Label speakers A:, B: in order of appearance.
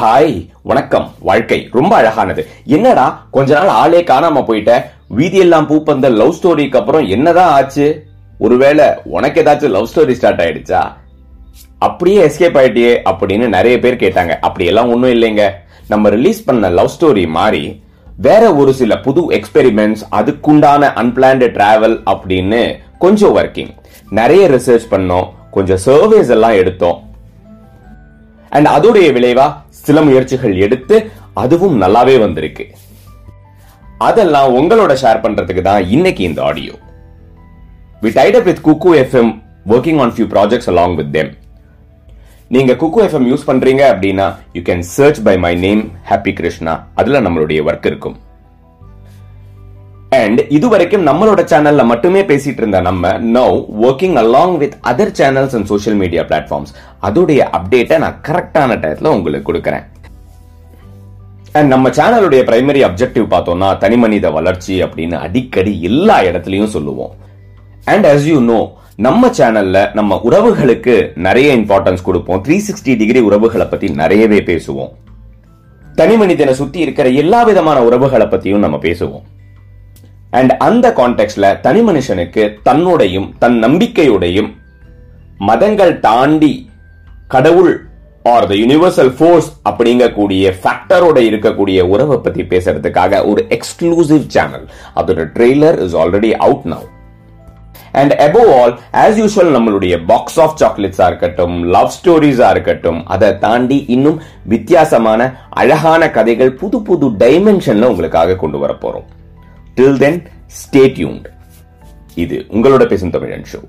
A: Hi வணக்கம். வாழ்க்கை ரொம்ப அழகானது. என்னடா கொஞ்ச நாள் ஆளே காணாம போயிட்ட? வீதியெல்லாம் பூப்பந்த லவ் ஸ்டோரிக்கு அப்புறம் என்னதான் ஆச்சு? ஒருவேளை உனக்கு ஏதாச்சும் லவ் ஸ்டோரி ஸ்டார்ட் ஆயிடுச்சா? அப்படியே எஸ்கேப் ஆயிட்டியே அப்படின்னு நிறைய பேர் கேட்டாங்க. அப்படி எல்லாம் இல்லைங்க. நம்ம ரிலீஸ் பண்ண லவ் ஸ்டோரி மாதிரி வேற ஒரு சில புது எக்ஸ்பெரிமெண்ட்ஸ் அதுக்குண்டான அன்பிளான்டு டிராவல் அப்படின்னு கொஞ்சம் ஒர்க்கிங் நிறைய ரிசர்ச் பண்ணோம். கொஞ்சம் சர்வேஸ் எல்லாம் எடுத்தோம். அண்ட் அதோடைய விளைவா சில முயற்சிகள் எடுத்து அதுவும் நல்லாவே வந்திருக்கு. அதெல்லாம் உங்களோட ஷேர் பண்றதுக்கு தான் இன்னைக்கு இந்த audio we tied up with Kuku FM working on few projects along with them நீங்க குக்கு எஃப்எம் யூஸ் பண்றீங்க அப்படின்னா you can search by my name Happy Krishna அதுல நம்மளுடைய ஒர்க் இருக்கும். அண்ட் இது வரைக்கும் நம்மளோட சேனல்ல மட்டுமே பேசிட்டு இருந்த நம்ம now working along with other channels and social media platforms அதோடைய அப்டேட்டை நான் கரெக்டான டயத்தில் உங்களுக்கு கொடுக்குறேன். அண்ட் நம்ம சேனலுடைய பிரைமரி அப்ஜெக்டிவ் பார்த்தோம்னா தனிமனித வளர்ச்சி அப்படின்னு அடிக்கடி எல்லா இடத்துலையும் சொல்லுவோம். அண்ட் அஸ் யூ நோ நம்ம சேனல்ல நம்ம உறவுகளுக்கு நிறைய இம்பார்ட்டன்ஸ் கொடுப்போம். த்ரீ சிக்ஸ்டி டிகிரி உறவுகளை பத்தி நிறையவே பேசுவோம். தனி மனிதனை சுத்தி இருக்கிற எல்லா விதமான உறவுகளை பத்தியும் நம்ம பேசுவோம். அண்ட் அந்த கான்டெக்ட்ல தனி மனுஷனுக்கு தன்னுடையும் தன் நம்பிக்கையுடையும் மதங்கள் தாண்டி கடவுள் ஆர் த யுனிவர்சல் ஃபோர்ஸ் அப்படிங்கக்கூடிய ஃபேக்டரோட இருக்கக்கூடிய உறவை பத்தி பேசுறதுக்காக ஒரு எக்ஸ்க்ளூசிவ் சேனல் அதோட trailer is already out now and above all as usual நம்மளுடைய பாக்ஸ் ஆஃப் சாக்லேட்ஸா இருக்கட்டும் லவ் ஸ்டோரிஸா இருக்கட்டும் அதை தாண்டி இன்னும் வித்தியாசமான அழகான கதைகள் புது புது டைமென்ஷன்ல உங்களுக்காக கொண்டு வர போறோம். டில் தென் ஸ்டே டியூன்ட் இது உங்களோட பேசும் தமிழன் ஷோ